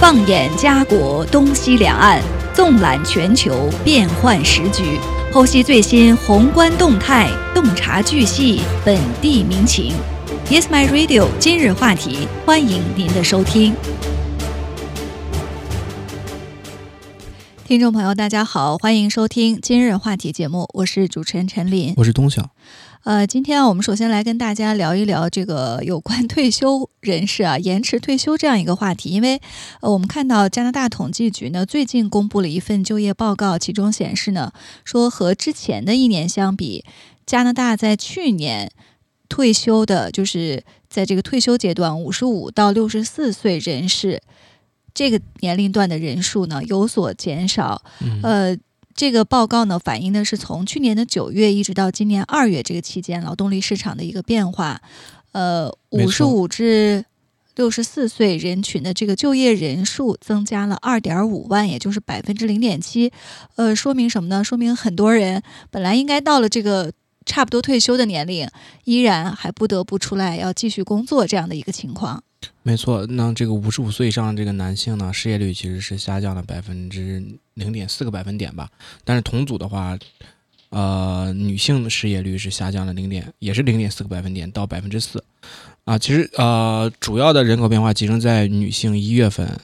放眼家国东西两岸，纵览全球变幻时局，剖析最新宏观动态，洞察巨细本地民情。Yes, my radio。今日话题，欢迎您的收听。听众朋友，大家好，欢迎收听今日话题节目，我是主持人陈琳，我是东晓。呃，今天我们首先来跟大家聊一聊这个有关退休人士啊延迟退休这样一个话题，因为呃，我们看到加拿大统计局呢最近公布了一份就业报告，其中显示呢说和之前的一年相比，加拿大在去年退休的，就是在这个退休阶段五十五到六十四岁人士这个年龄段的人数呢有所减少，呃。这个报告呢，反映的是从去年的九月一直到今年二月这个期间劳动力市场的一个变化。呃，五十五至六十四岁人群的这个就业人数增加了二点五万，也就是百分之零点七。呃，说明什么呢？说明很多人本来应该到了这个差不多退休的年龄，依然还不得不出来要继续工作这样的一个情况。没错，那这个五十五岁以上的这个男性呢，失业率其实是下降了百分之零点四个百分点吧。但是同组的话，呃，女性的失业率是下降了零点，也是零点四个百分点到百分之四。啊，其实呃，主要的人口变化集中在女性一月份，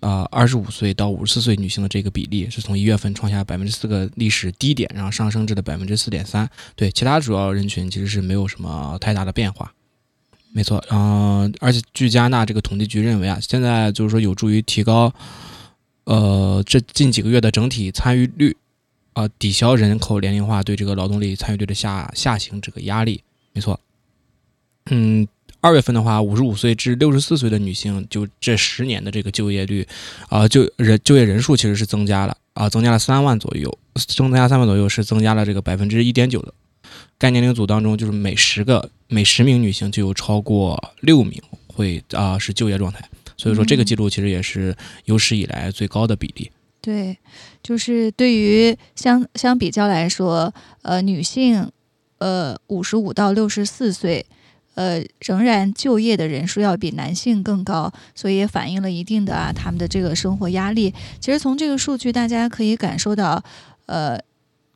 啊，二十五岁到五十四岁女性的这个比例是从一月份创下百分之四个历史低点，然后上升至了百分之四点三。对，其他主要人群其实是没有什么太大的变化。没错，嗯，而且据加拿大这个统计局认为啊，现在就是说有助于提高，呃，这近几个月的整体参与率，啊，抵消人口年龄化对这个劳动力参与率的下下行这个压力。没错，嗯，二月份的话，五十五岁至六十四岁的女性，就这十年的这个就业率，啊，就人就业人数其实是增加了，啊，增加了三万左右，增加三万左右是增加了这个百分之一点九的。该年龄组当中，就是每十个每十名女性就有超过六名会啊是就业状态，所以说这个记录其实也是有史以来最高的比例。对，就是对于相相比较来说，呃，女性呃五十五到六十四岁，呃仍然就业的人数要比男性更高，所以也反映了一定的啊他们的这个生活压力。其实从这个数据大家可以感受到，呃。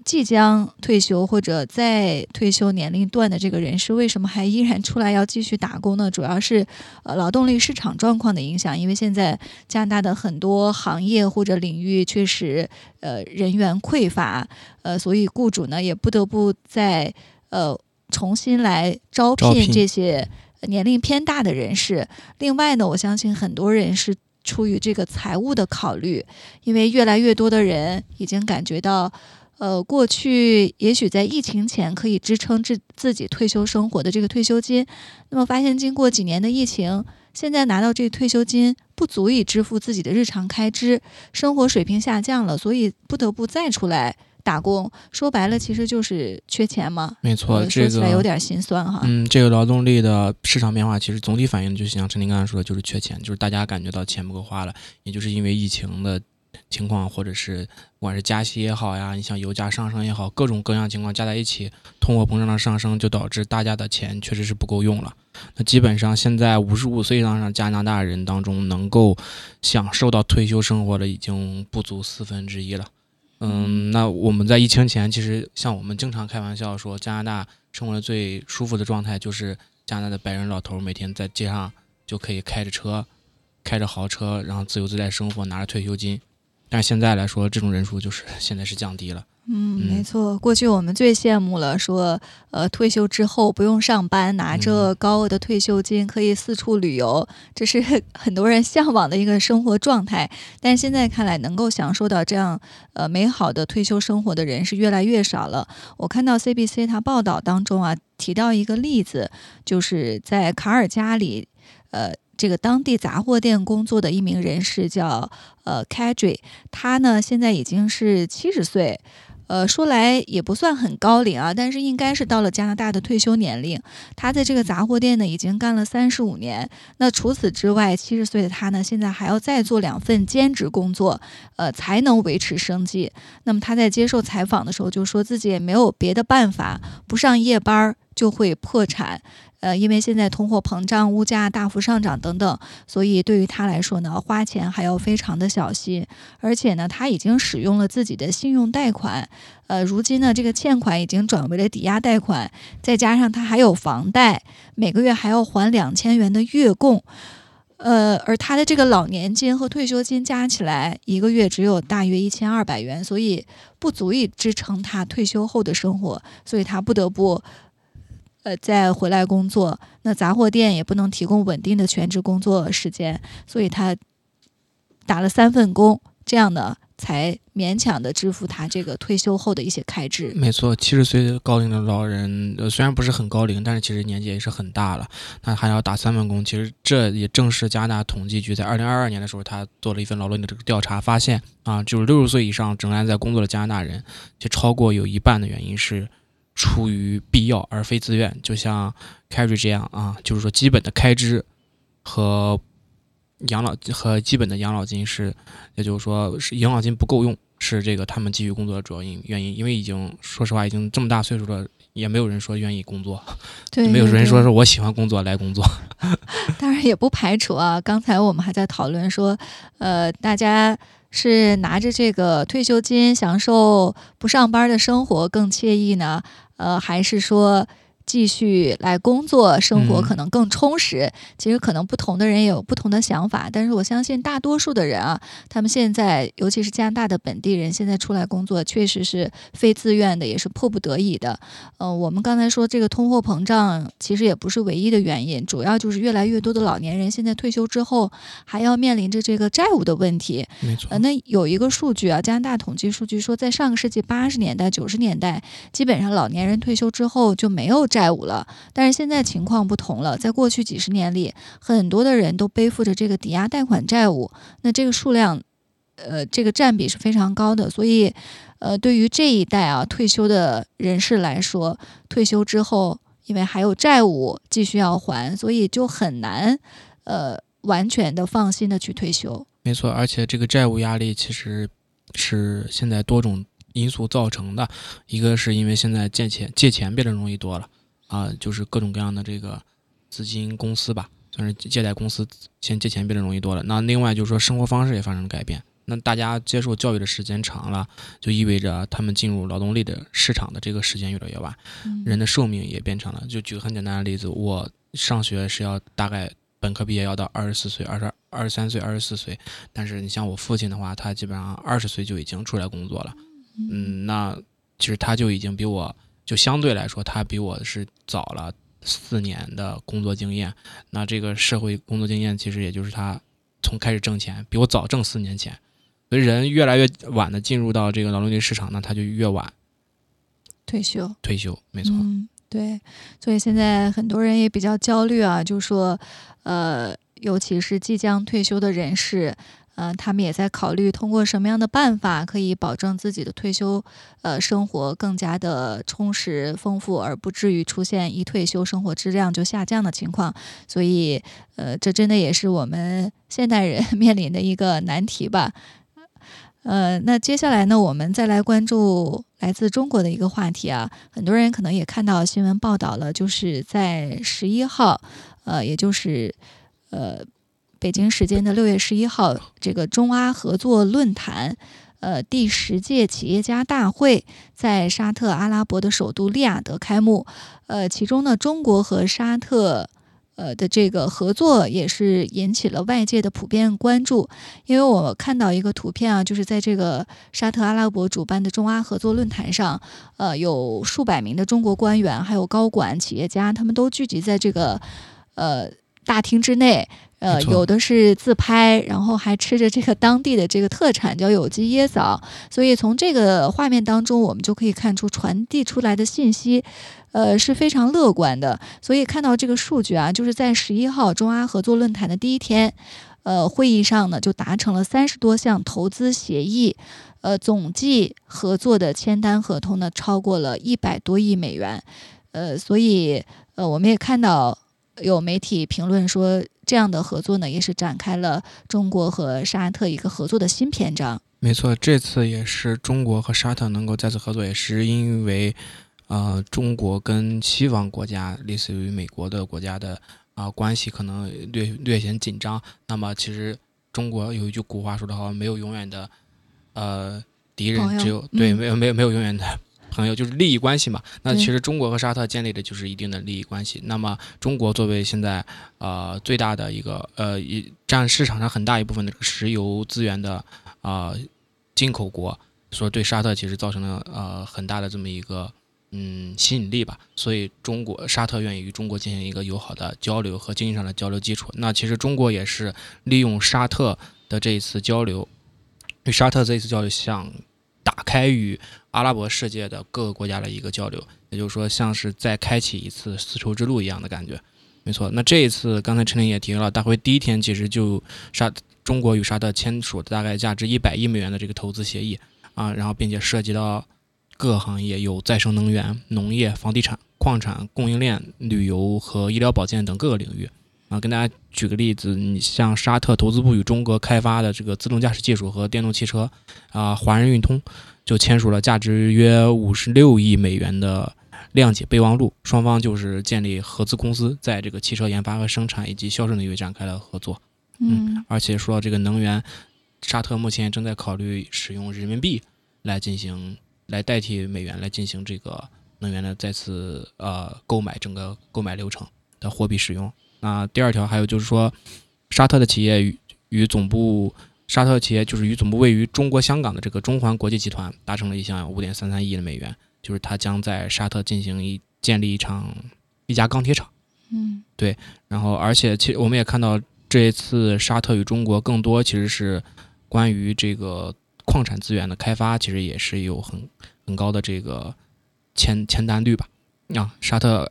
即将退休或者在退休年龄段的这个人士，为什么还依然出来要继续打工呢？主要是呃劳动力市场状况的影响，因为现在加拿大的很多行业或者领域确实呃人员匮乏，呃，所以雇主呢也不得不在呃重新来招聘这些年龄偏大的人士。另外呢，我相信很多人是出于这个财务的考虑，因为越来越多的人已经感觉到。呃，过去也许在疫情前可以支撑自自己退休生活的这个退休金，那么发现经过几年的疫情，现在拿到这退休金不足以支付自己的日常开支，生活水平下降了，所以不得不再出来打工。说白了，其实就是缺钱嘛。没错，说起来有点心酸哈。嗯，这个劳动力的市场变化，其实总体反映就像陈林刚才说的，就是缺钱，就是大家感觉到钱不够花了，也就是因为疫情的。情况，或者是不管是加息也好呀，你像油价上升也好，各种各样情况加在一起，通货膨胀的上升就导致大家的钱确实是不够用了。那基本上现在五十五岁以上加拿大人当中，能够享受到退休生活的已经不足四分之一了。嗯，那我们在疫情前，其实像我们经常开玩笑说，加拿大生活的最舒服的状态就是加拿大的白人老头每天在街上就可以开着车，开着豪车，然后自由自在生活，拿着退休金。但是现在来说，这种人数就是 现在是降低了。嗯，没错。过去我们最羡慕了，说呃退休之后不用上班，拿着高额的退休金可以四处旅游，这是 很多人向往的一个生活状态。但现在看来，能够享受到这样呃美好的退休生活的人是越来越少了。我看到 CBC 它报道当中啊提到一个例子，就是在卡尔加里，呃。这个当地杂货店工作的一名人士叫呃 Kadri，他呢现在已经是七十岁，呃说来也不算很高龄啊，但是应该是到了加拿大的退休年龄。他在这个杂货店呢已经干了三十五年。那除此之外，七十岁的他呢现在还要再做两份兼职工作，呃才能维持生计。那么他在接受采访的时候就说自己也没有别的办法，不上夜班就会破产。呃，因为现在通货膨胀、物价大幅上涨等等，所以对于他来说呢，花钱还要非常的小心。而且呢，他已经使用了自己的信用贷款，呃，如今呢，这个欠款已经转为了抵押贷款，再加上他还有房贷，每个月还要还两千元的月供。呃，而他的这个老年金和退休金加起来，一个月只有大约一千二百元，所以不足以支撑他退休后的生活，所以他不得不，呃，再回来工作。那杂货店也不能提供稳定的全职工作时间，所以他打了三份工，这样的。才勉强的支付他这个退休后的一些开支。没错，七十岁高龄的老人，呃，虽然不是很高龄，但是其实年纪也是很大了。那还要打三份工，其实这也正是加拿大统计局在二零二二年的时候，他做了一份劳动力的这个调查，发现啊，就是六十岁以上仍然在工作的加拿大人，就超过有一半的原因是出于必要而非自愿。就像 Carrie 这样啊，就是说基本的开支和。养老和基本的养老金是，也就是说是养老金不够用，是这个他们继续工作的主要因原因。因为已经说实话，已经这么大岁数了，也没有人说愿意工作，对，没有人说是我喜欢工作来工作。当然也不排除啊，刚才我们还在讨论说，呃，大家是拿着这个退休金享受不上班的生活更惬意呢，呃，还是说？继续来工作，生活可能更充实。其实可能不同的人也有不同的想法，但是我相信大多数的人啊，他们现在尤其是加拿大的本地人，现在出来工作确实是非自愿的，也是迫不得已的。嗯，我们刚才说这个通货膨胀其实也不是唯一的原因，主要就是越来越多的老年人现在退休之后还要面临着这个债务的问题。没错。呃，那有一个数据啊，加拿大统计数据说，在上个世纪八十年代、九十年代，基本上老年人退休之后就没有。债务了，但是现在情况不同了。在过去几十年里，很多的人都背负着这个抵押贷款债务，那这个数量，呃，这个占比是非常高的。所以，呃，对于这一代啊退休的人士来说，退休之后，因为还有债务继续要还，所以就很难，呃，完全的放心的去退休。没错，而且这个债务压力其实是现在多种因素造成的，一个是因为现在借钱借钱变得容易多了。啊，就是各种各样的这个资金公司吧，算是借贷公司，先借钱变得容易多了。那另外就是说，生活方式也发生了改变。那大家接受教育的时间长了，就意味着他们进入劳动力的市场的这个时间越来越晚，人的寿命也变长了。就举个很简单的例子，我上学是要大概本科毕业要到二十四岁、二十二十三岁、二十四岁，但是你像我父亲的话，他基本上二十岁就已经出来工作了。嗯，那其实他就已经比我。就相对来说，他比我是早了四年的工作经验。那这个社会工作经验，其实也就是他从开始挣钱比我早挣四年钱。所以人越来越晚的进入到这个劳动力市场，那他就越晚退休。退休，没错。嗯，对。所以现在很多人也比较焦虑啊，就说，呃，尤其是即将退休的人士。嗯，他们也在考虑通过什么样的办法可以保证自己的退休，呃，生活更加的充实丰富，而不至于出现一退休生活质量就下降的情况。所以，呃，这真的也是我们现代人 面临的一个难题吧。呃，那接下来呢，我们再来关注来自中国的一个话题啊，很多人可能也看到新闻报道了，就是在十一号，呃，也就是呃。北京时间的六月十一号，这个中阿合作论坛，呃，第十届企业家大会在沙特阿拉伯的首都利雅得开幕。呃，其中呢，中国和沙特，呃的这个合作也是引起了外界的普遍关注。因为我看到一个图片啊，就是在这个沙特阿拉伯主办的中阿合作论坛上，呃，有数百名的中国官员，还有高管、企业家，他们都聚集在这个，呃。大厅之内，呃，有的是自拍，然后还吃着这个当地的这个特产，叫有机椰枣。所以从这个画面当中，我们就可以看出传递出来的信息，呃，是非常乐观的。所以看到这个数据啊，就是在十一号中阿合作论坛的第一天，呃，会议上呢就达成了三十多项投资协议，呃，总计合作的签单合同呢超过了一百多亿美元，呃，所以呃，我们也看到。有媒体评论说，这样的合作呢，也是展开了中国和沙特一个合作的新篇章。没错，这次也是中国和沙特能够再次合作，也是因为，呃，中国跟西方国家，类似于美国的国家的啊关系可能略略显紧张。那么，其实中国有一句古话说得好，没有永远的呃敌人，只有对，没有没有没有永远的朋友，就是利益关系嘛。那其实中国和沙特建立的就是一定的利益关系。那么，中国作为现在呃最大的一个呃一占市场上很大一部分的石油资源的啊进口国，所以对沙特其实造成了呃很大的这么一个。嗯，吸引力吧，所以中国沙特愿意与中国进行一个友好的交流和经济上的交流基础。那其实中国也是利用沙特的这一次交流，与沙特这一次交流，想打开与阿拉伯世界的各个国家的一个交流，也就是说，像是再开启一次丝绸之路一样的感觉。没错，那这一次刚才陈林也提了，大会第一天其实就沙中国与沙特签署大概价值一百亿美元的这个投资协议啊，然后并且涉及到。各行业有再生能源、农业、房地产、矿产、供应链、旅游和医疗保健等各个领域。啊，跟大家举个例子，你像沙特投资部与中国开发的这个自动驾驶技术和电动汽车，啊，华人运通就签署了价值约五十六亿美元的谅解备忘录，双方就是建立合资公司，在这个汽车研发和生产以及销售领域展开了合作。嗯，而且说到这个能源，沙特目前正在考虑使用人民币来进行。来代替美元来进行这个能源的再次呃购买，整个购买流程的货币使用。那第二条还有就是说，沙特的企业与与总部沙特企业就是与总部位于中国香港的这个中环国际集团达成了一项五点三三亿的美元，就是它将在沙特进行一建立一场一家钢铁厂。嗯，对。然后而且其实我们也看到这一次沙特与中国更多其实是关于这个。矿产资源的开发其实也是有很很高的这个签签单率吧。啊，沙特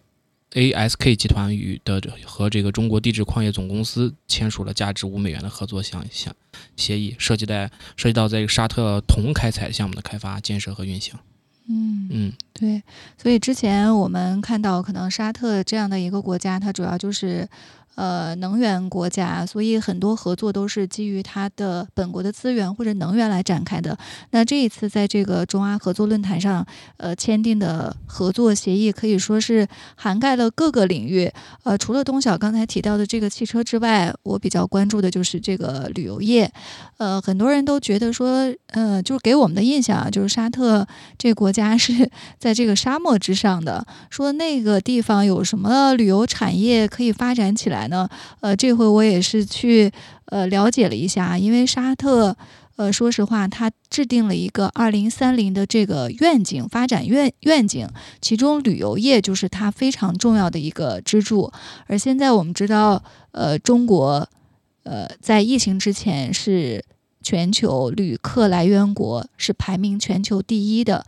ASK 集团与的和这个中国地质矿业总公司签署了价值五美元的合作项项协议，涉及在涉及到在沙特铜开采项目的开发、建设和运行。嗯嗯，对。所以之前我们看到，可能沙特这样的一个国家，它主要就是。呃，能源国家，所以很多合作都是基于它的本国的资源或者能源来展开的。那这一次在这个中阿合作论坛上，呃，签订的合作协议可以说是涵盖了各个领域。呃，除了东晓刚才提到的这个汽车之外，我比较关注的就是这个旅游业。呃，很多人都觉得说，呃，就是给我们的印象啊，就是沙特这个国家是 在这个沙漠之上的，说那个地方有什么旅游产业可以发展起来。呢，呃，这回我也是去呃了解了一下，因为沙特，呃，说实话，它制定了一个二零三零的这个愿景发展愿愿景，其中旅游业就是它非常重要的一个支柱。而现在我们知道，呃，中国，呃，在疫情之前是全球旅客来源国，是排名全球第一的。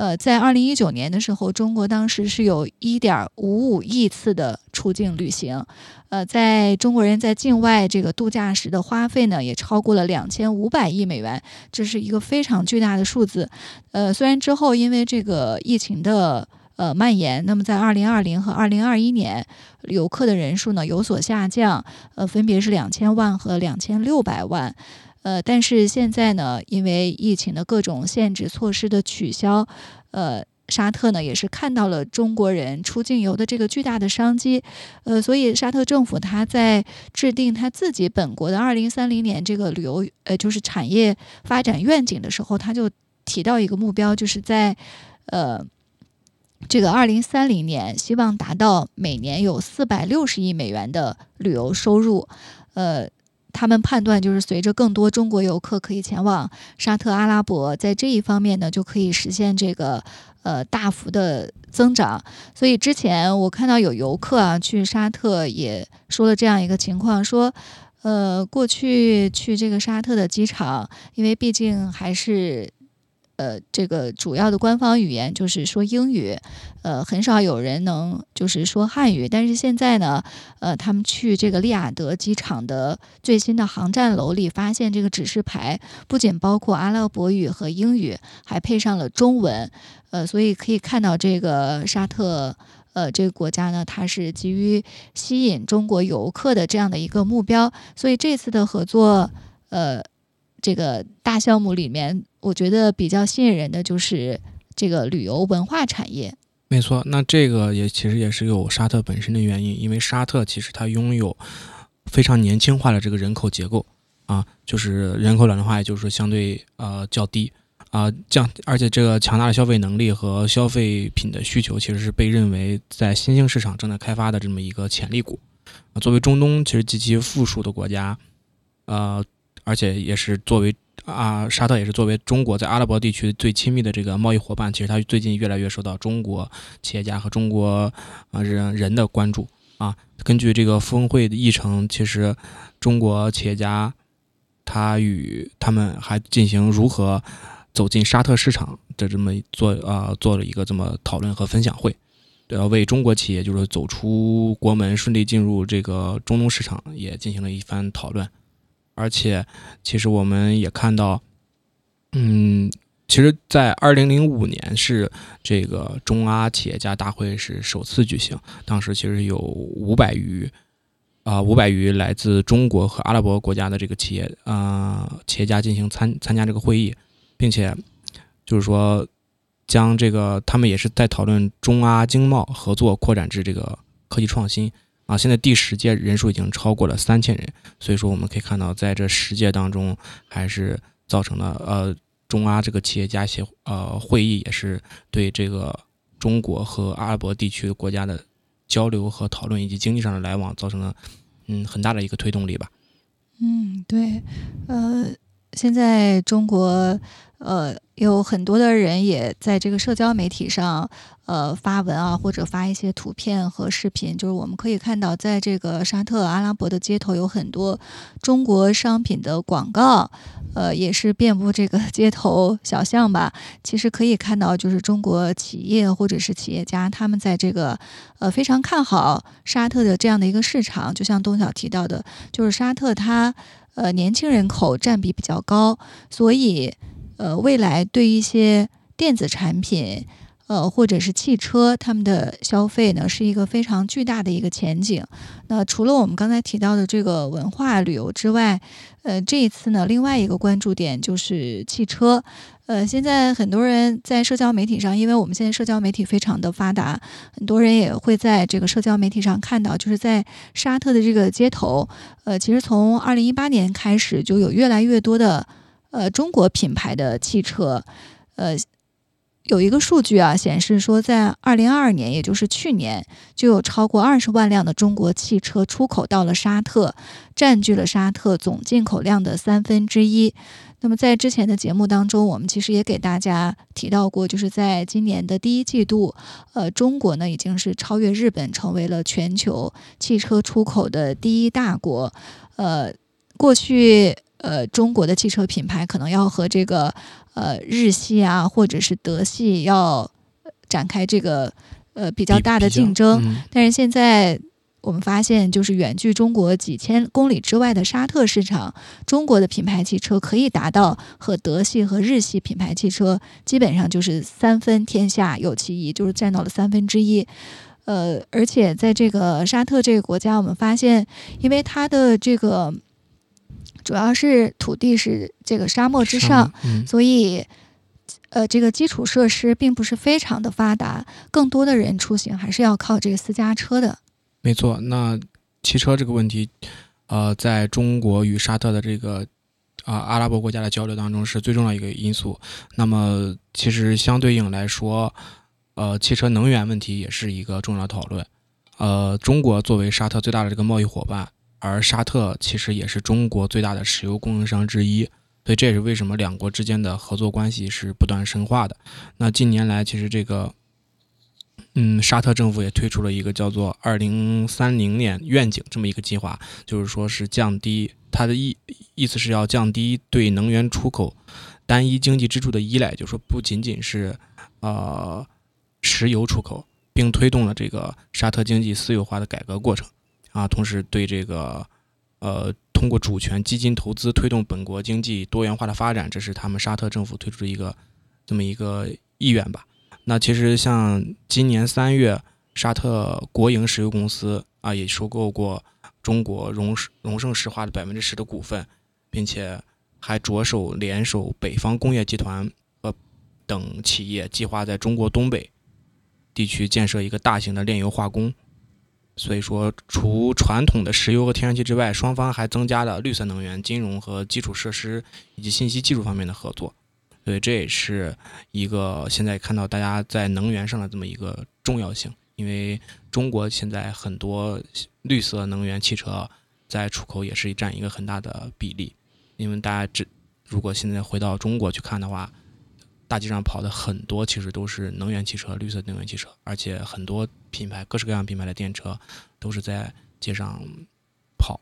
呃，在二零一九年的时候，中国当时是有一点五五亿次的出境旅行，呃，在中国人在境外这个度假时的花费呢，也超过了两千五百亿美元，这是一个非常巨大的数字。呃，虽然之后因为这个疫情的呃蔓延，那么在二零二零和二零二一年，游客的人数呢有所下降，呃，分别是两千万和两千六百万。呃，但是现在呢，因为疫情的各种限制措施的取消，呃，沙特呢也是看到了中国人出境游的这个巨大的商机，呃，所以沙特政府他在制定他自己本国的二零三零年这个旅游呃就是产业发展愿景的时候，他就提到一个目标，就是在呃这个二零三零年，希望达到每年有四百六十亿美元的旅游收入，呃。他们判断，就是随着更多中国游客可以前往沙特阿拉伯，在这一方面呢，就可以实现这个呃大幅的增长。所以之前我看到有游客啊去沙特也说了这样一个情况，说呃过去去这个沙特的机场，因为毕竟还是。呃，这个主要的官方语言就是说英语，呃，很少有人能就是说汉语。但是现在呢，呃，他们去这个利雅得机场的最新的航站楼里，发现这个指示牌不仅包括阿拉伯语和英语，还配上了中文。呃，所以可以看到这个沙特，呃，这个国家呢，它是基于吸引中国游客的这样的一个目标。所以这次的合作，呃。这个大项目里面，我觉得比较吸引人的就是这个旅游文化产业。没错，那这个也其实也是有沙特本身的原因，因为沙特其实它拥有非常年轻化的这个人口结构啊，就是人口老龄化，也就是说相对呃较低啊降，而且这个强大的消费能力和消费品的需求，其实是被认为在新兴市场正在开发的这么一个潜力股。作为中东其实极其富庶的国家，呃，而且也是作为。啊，沙特也是作为中国在阿拉伯地区最亲密的这个贸易伙伴，其实它最近越来越受到中国企业家和中国啊人人的关注啊。根据这个峰会的议程，其实中国企业家他与他们还进行如何走进沙特市场的这么做啊做了一个这么讨论和分享会，要为中国企业就是走出国门，顺利进入这个中东市场也进行了一番讨论。而且，其实我们也看到，嗯，其实，在二零零五年是这个中阿企业家大会是首次举行，当时其实有五百余啊五百余来自中国和阿拉伯国家的这个企业啊企业家进行参参加这个会议，并且就是说将这个他们也是在讨论中阿经贸合作扩展至这个科技创新。啊，现在第十届人数已经超过了三千人，所以说我们可以看到，在这十届当中，还是造成了呃中阿这个企业家协呃会议也是对这个中国和阿拉伯地区国家的交流和讨论以及经济上的来往，造成了嗯很大的一个推动力吧。嗯，对，呃，现在中国呃有很多的人也在这个社交媒体上。呃，发文啊，或者发一些图片和视频，就是我们可以看到，在这个沙特阿拉伯的街头有很多中国商品的广告，呃，也是遍布这个 街头小巷吧。其实可以看到，就是中国企业或者是企业家，他们在这个呃非常看好沙特的这样的一个市场。就像东晓提到的，就是沙特它呃年轻人口占比比较高，所以呃未来对一些电子产品。呃，或者是汽车，他们的消费呢是一个非常巨大的一个前景。那除了我们刚才提到的这个文化旅游之外，呃，这一次呢，另外一个关注点就是汽车。呃，现在很多人在社交媒体上，因为我们现在社交媒体非常的发达，很多人也会在这个社交媒体上看到，就是在沙特的这个街头，呃，其实从二零一八年开始，就有越来越多的呃中国品牌的汽车，呃。有一个数据啊，显示说，在二零二二年，也就是去年，就有超过二十万辆的中国汽车出口到了沙特，占据了沙特总进口量的三分之一。那么，在之前的节目当中，我们其实也给大家提到过，就是在今年的第一季度，呃，中国呢已经是超越日本，成为了全球汽车出口的第一大国。呃，过去。呃，中国的汽车品牌可能要和这个呃日系啊，或者是德系要展开这个呃比较大的竞争。但是现在我们发现，就是远距中国几千公里之外的沙特市场，中国的品牌汽车可以达到和德系和日系品牌汽车基本上就是三分天下有其一，就是占到了三分之一。呃，而且在这个沙特这个国家，我们发现，因为它的这个。主要是土地是这个沙漠之上，所以，呃，这个基础设施并不是非常的发达，更多的人出行还是要靠这个私家车的。没错，那汽车这个问题，呃，在中国与沙特的这个啊阿拉伯国家的交流当中是最重要一个因素。那么，其实相对应来说，呃，汽车能源问题也是一个重要讨论。呃，中国作为沙特最大的这个贸易伙伴。而沙特其实也是中国最大的石油供应商之一，所以这也是为什么两国之间的合作关系是不断深化的。那近年来，其实这个，嗯，沙特政府也推出了一个叫做“二零三零年愿景”这么一个计划，就是说是降低它的意意思是要降低对能源出口单一经济支柱的依赖，就是说不仅仅是呃石油出口，并推动了这个沙特经济私有化的改革过程。啊，同时对这个，呃，通过主权基金投资推动本国经济多元化的发展，这是他们沙特政府推出的一个这么一个意愿吧。那其实像今年三月，沙特国营石油公司啊也收购过中国荣荣盛石化的百分之十的股份，并且还着手联手北方工业集团呃等企业，计划在中国东北地区建设一个大型的炼油化工。所以说，除传统的石油和天然气之外，双方还增加了绿色能源、金融和基础设施以及信息技术方面的合作。所以这也是一个现在看到大家在能源上的这么一个重要性。因为中国现在很多绿色能源汽车在出口也是占一个很大的比例。因为大家只如果现在回到中国去看的话，大街上跑的很多其实都是能源汽车、绿色能源汽车，而且很多品牌、各式各样品牌的电车都是在街上跑。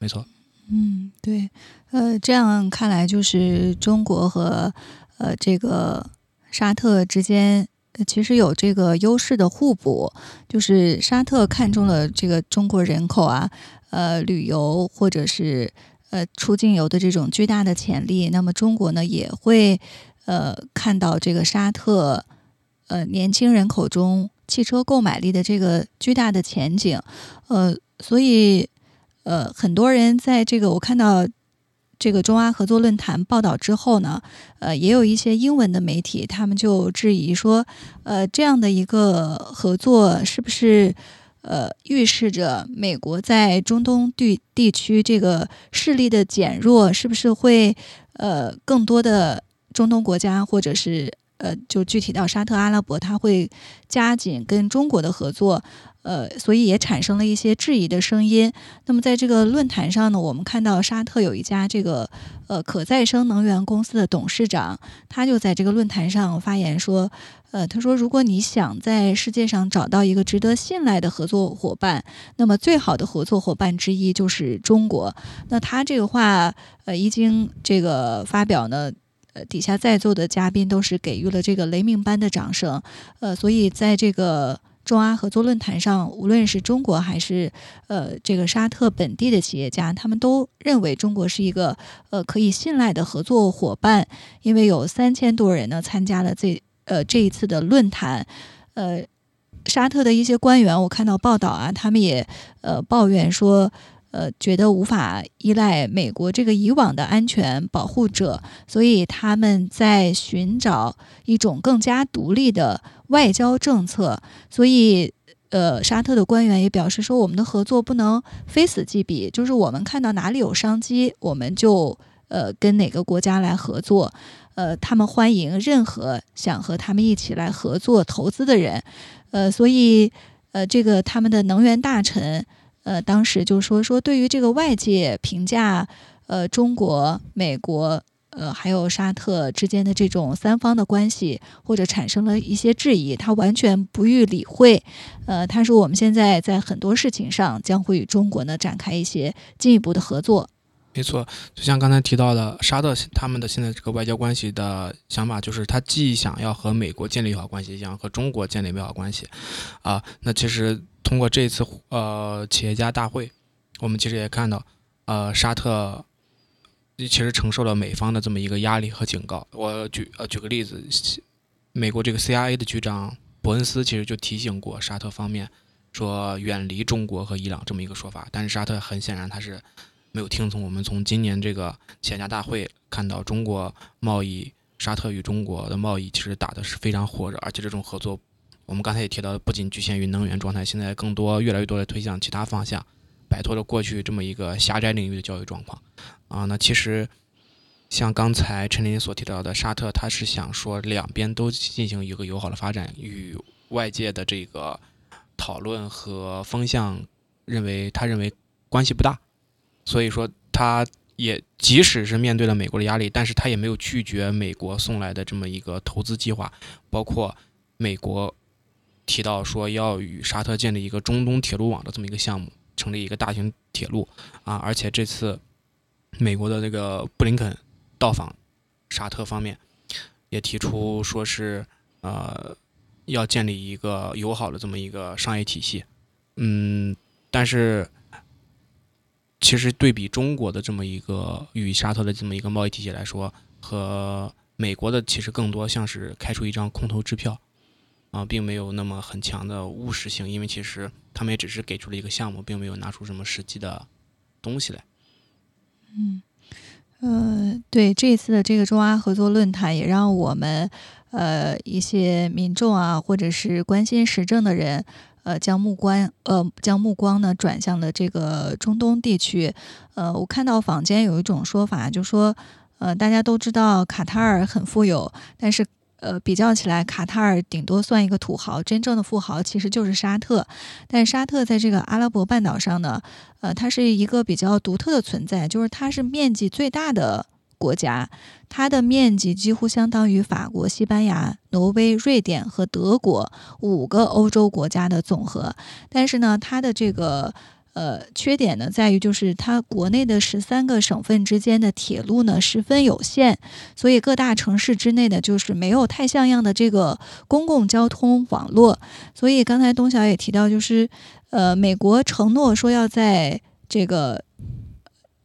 没错。嗯，对。呃，这样看来，就是中国和呃这个沙特之间其实有这个优势的互补，就是沙特看中了这个中国人口啊，呃，旅游或者是呃出境游的这种巨大的潜力，那么中国呢也会。呃，看到这个沙特，呃，年轻人口中汽车购买力的这个巨大的前景，呃，所以，呃，很多人在这个我看到这个中阿合作论坛报道之后呢，呃，也有一些英文的媒体，他们就质疑说，呃，这样的一个合作是不是，呃，预示着美国在中东地地区这个势力的减弱，是不是会，呃，更多的。中东国家，或者是呃，就具体到沙特阿拉伯，他会加紧跟中国的合作，呃，所以也产生了一些质疑的声音。那么在这个论坛上呢，我们看到沙特有一家这个呃可再生能源公司的董事长，他就在这个论坛上发言说，呃，他说如果你想在世界上找到一个值得信赖的合作伙伴，那么最好的合作伙伴之一就是中国。那他这个话呃一经这个发表呢。呃，底下在座的嘉宾都是给予了这个雷鸣般的掌声，呃，所以在这个中阿合作论坛上，无论是中国还是呃这个沙特本地的企业家，他们都认为中国是一个呃可以信赖的合作伙伴，因为有三千多人呢参加了这呃这一次的论坛，呃，沙特的一些官员，我看到报道啊，他们也呃抱怨说。呃，觉得无法依赖美国这个以往的安全保护者，所以他们在寻找一种更加独立的外交政策。所以，呃，沙特的官员也表示说，我们的合作不能非死即彼，就是我们看到哪里有商机，我们就呃跟哪个国家来合作。呃，他们欢迎任何想和他们一起来合作投资的人。呃，所以，呃，这个他们的能源大臣。呃，当时就说说，对于这个外界评价，呃，中国、美国，呃，还有沙特之间的这种三方的关系，或者产生了一些质疑，他完全不予理会。呃，他说，我们现在在很多事情上将会与中国呢展开一些进一步的合作。没错，就像刚才提到的，沙特他们的现在这个外交关系的想法，就是他既想要和美国建立友好关系，也想和中国建立美好关系。啊，那其实。通过这次呃企业家大会，我们其实也看到，呃沙特其实承受了美方的这么一个压力和警告。我举呃举个例子，美国这个 CIA 的局长伯恩斯其实就提醒过沙特方面，说远离中国和伊朗这么一个说法。但是沙特很显然他是没有听从。我们从今年这个企业家大会看到，中国贸易沙特与中国的贸易其实打的是非常火热，而且这种合作。我们刚才也提到，不仅局限于能源状态，现在更多、越来越多的推向其他方向，摆脱了过去这么一个狭窄领域的交易状况。啊，那其实像刚才陈林所提到的，沙特他是想说两边都进行一个友好的发展，与外界的这个讨论和风向认为他认为关系不大，所以说他也即使是面对了美国的压力，但是他也没有拒绝美国送来的这么一个投资计划，包括美国。提到说要与沙特建立一个中东铁路网的这么一个项目，成立一个大型铁路啊！而且这次美国的这个布林肯到访沙特方面，也提出说是呃要建立一个友好的这么一个商业体系。嗯，但是其实对比中国的这么一个与沙特的这么一个贸易体系来说，和美国的其实更多像是开出一张空头支票。啊，并没有那么很强的务实性，因为其实他们也只是给出了一个项目，并没有拿出什么实际的东西来。嗯，呃，对这次的这个中阿合作论坛，也让我们呃一些民众啊，或者是关心时政的人，呃，将目光呃将目光呢转向了这个中东地区。呃，我看到坊间有一种说法，就说呃大家都知道卡塔尔很富有，但是。呃，比较起来，卡塔尔顶多算一个土豪，真正的富豪其实就是沙特。但沙特在这个阿拉伯半岛上呢，呃，它是一个比较独特的存在，就是它是面积最大的国家，它的面积几乎相当于法国、西班牙、挪威、瑞典和德国五个欧洲国家的总和。但是呢，它的这个。呃，缺点呢在于就是它国内的十三个省份之间的铁路呢十分有限，所以各大城市之内的就是没有太像样的这个公共交通网络。所以刚才东晓也提到，就是呃，美国承诺说要在这个。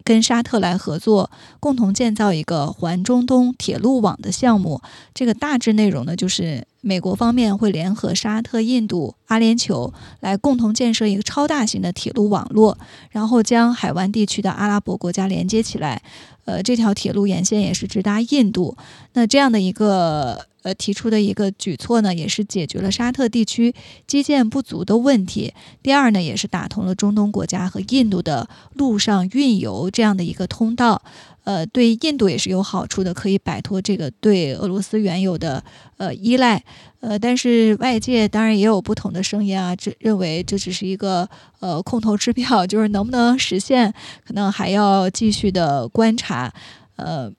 跟沙特来合作，共同建造一个环中东铁路网的项目。这个大致内容呢，就是美国方面会联合沙特、印度、阿联酋来共同建设一个超大型的铁路网络，然后将海湾地区的阿拉伯国家连接起来。呃，这条铁路沿线也是直达印度。那这样的一个。呃，提出的一个举措呢，也是解决了沙特地区基建不足的问题。第二呢，也是打通了中东国家和印度的陆上运油这样的一个通道。呃，对印度也是有好处的，可以摆脱这个对俄罗斯原有的呃依赖。呃，但是外界当然也有不同的声音啊，这认为这只是一个呃空头支票，就是能不能实现，可能还要继续的观察。呃。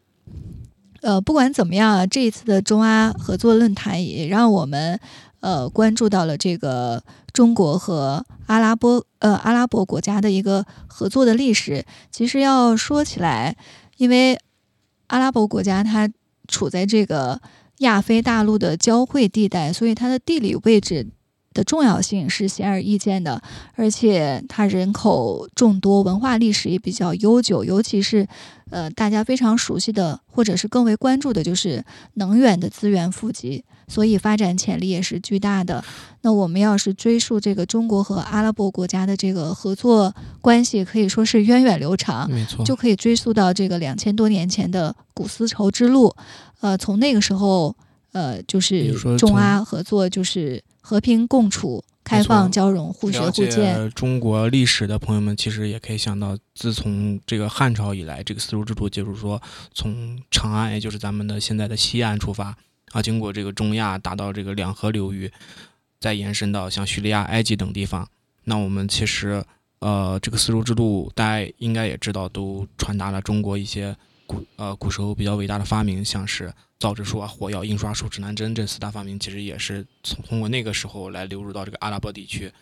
呃，不管怎么样，这一次的中阿合作论坛也让我们呃关注到了这个中国和阿拉伯呃阿拉伯国家的一个合作的历史。其实要说起来，因为阿拉伯国家它处在这个亚非大陆的交汇地带，所以它的地理位置。的重要性是显而易见的，而且它人口众多，文化历史也比较悠久，尤其是，呃，大家非常熟悉的，或者是更为关注的，就是能源的资源富集，所以发展潜力也是巨大的。那我们要是追溯这个中国和阿拉伯国家的这个合作关系，可以说是源远流长，没错，就可以追溯到这个两千多年前的古丝绸之路。呃，从那个时候，呃，就是中阿合作，就是。和平共处、开放交融、互学互鉴。中国历史的朋友们，其实也可以想到，自从这个汉朝以来，这个丝绸之路，就是说从长安，也就是咱们的现在的西安出发，啊，经过这个中亚，达到这个两河流域，再延伸到像叙利亚、埃及等地方。那我们其实，呃，这个丝绸之路，大家应该也知道，都传达了中国一些古呃古时候比较伟大的发明，像是。造纸术啊，火药、印刷术、指南针这四大发明，其实也是从通过那个时候来流入到这个阿拉伯地区。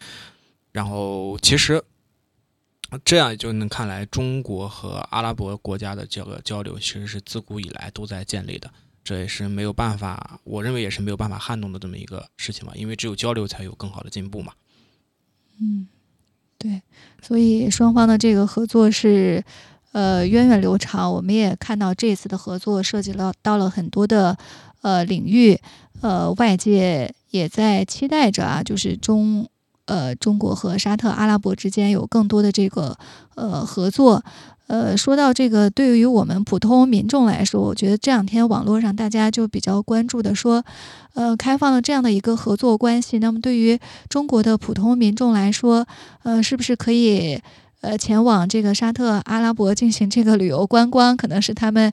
然后，其实这样就能看来，中国和阿拉伯国家的这个交流，其实是自古以来都在建立的。这也是没有办法，我认为也是没有办法撼动的这么一个事情吧。因为只有交流，才有更好的进步嘛。嗯，对，所以双方的这个合作是。呃，源远流长，我们也看到这次的合作涉及了到了很多的呃领域，呃，外界也在期待着啊，就是中呃中国和沙特阿拉伯之间有更多的这个呃合作。呃，说到这个，对于我们普通民众来说，我觉得这两天网络上大家就比较关注的说，呃，开放了这样的一个合作关系，那么对于中国的普通民众来说，呃，是不是可以？呃，前往这个沙特阿拉伯进行这个旅游观光，可能是他们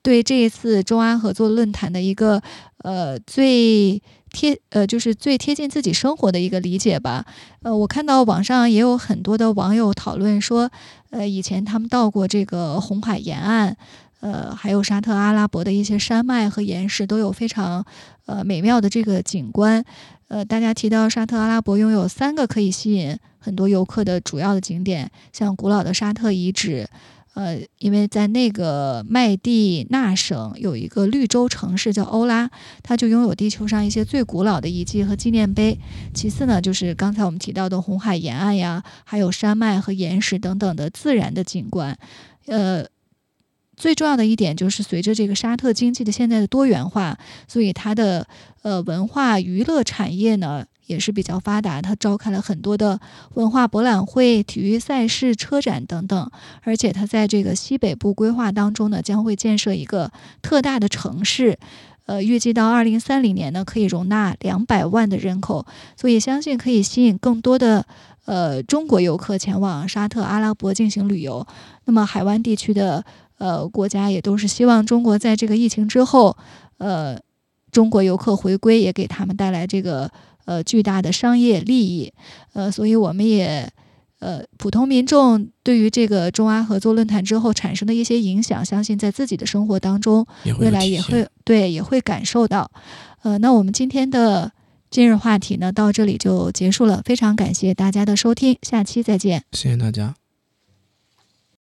对这一次中阿合作论坛的一个呃最贴呃就是最贴近自己生活的一个理解吧。呃，我看到网上也有很多的网友讨论说，呃，以前他们到过这个红海沿岸，呃，还有沙特阿拉伯的一些山脉和岩石都有非常呃美妙的这个景观。呃，大家提到沙特阿拉伯拥有三个可以吸引。很多游客的主要的景点，像古老的沙特遗址，呃，因为在那个麦地那省有一个绿洲城市叫欧拉，它就拥有地球上一些最古老的遗迹和纪念碑。其次呢，就是刚才我们提到的红海沿岸呀，还有山脉和岩石等等的自然的景观。呃，最重要的一点就是，随着这个沙特经济的现在的多元化，所以它的呃文化娱乐产业呢。也是比较发达，它召开了很多的文化博览会、体育赛事、车展等等。而且它在这个西北部规划当中呢，将会建设一个特大的城市，呃，预计到二零三零年呢，可以容纳两百万的人口，所以相信可以吸引更多的呃中国游客前往沙特阿拉伯进行旅游。那么海湾地区的呃国家也都是希望中国在这个疫情之后，呃。中国游客回归也给他们带来这个呃巨大的商业利益，呃，所以我们也呃普通民众对于这个中阿合作论坛之后产生的一些影响，相信在自己的生活当中，未来也会对也会感受到。呃，那我们今天的今日话题呢到这里就结束了，非常感谢大家的收听，下期再见，谢谢大家。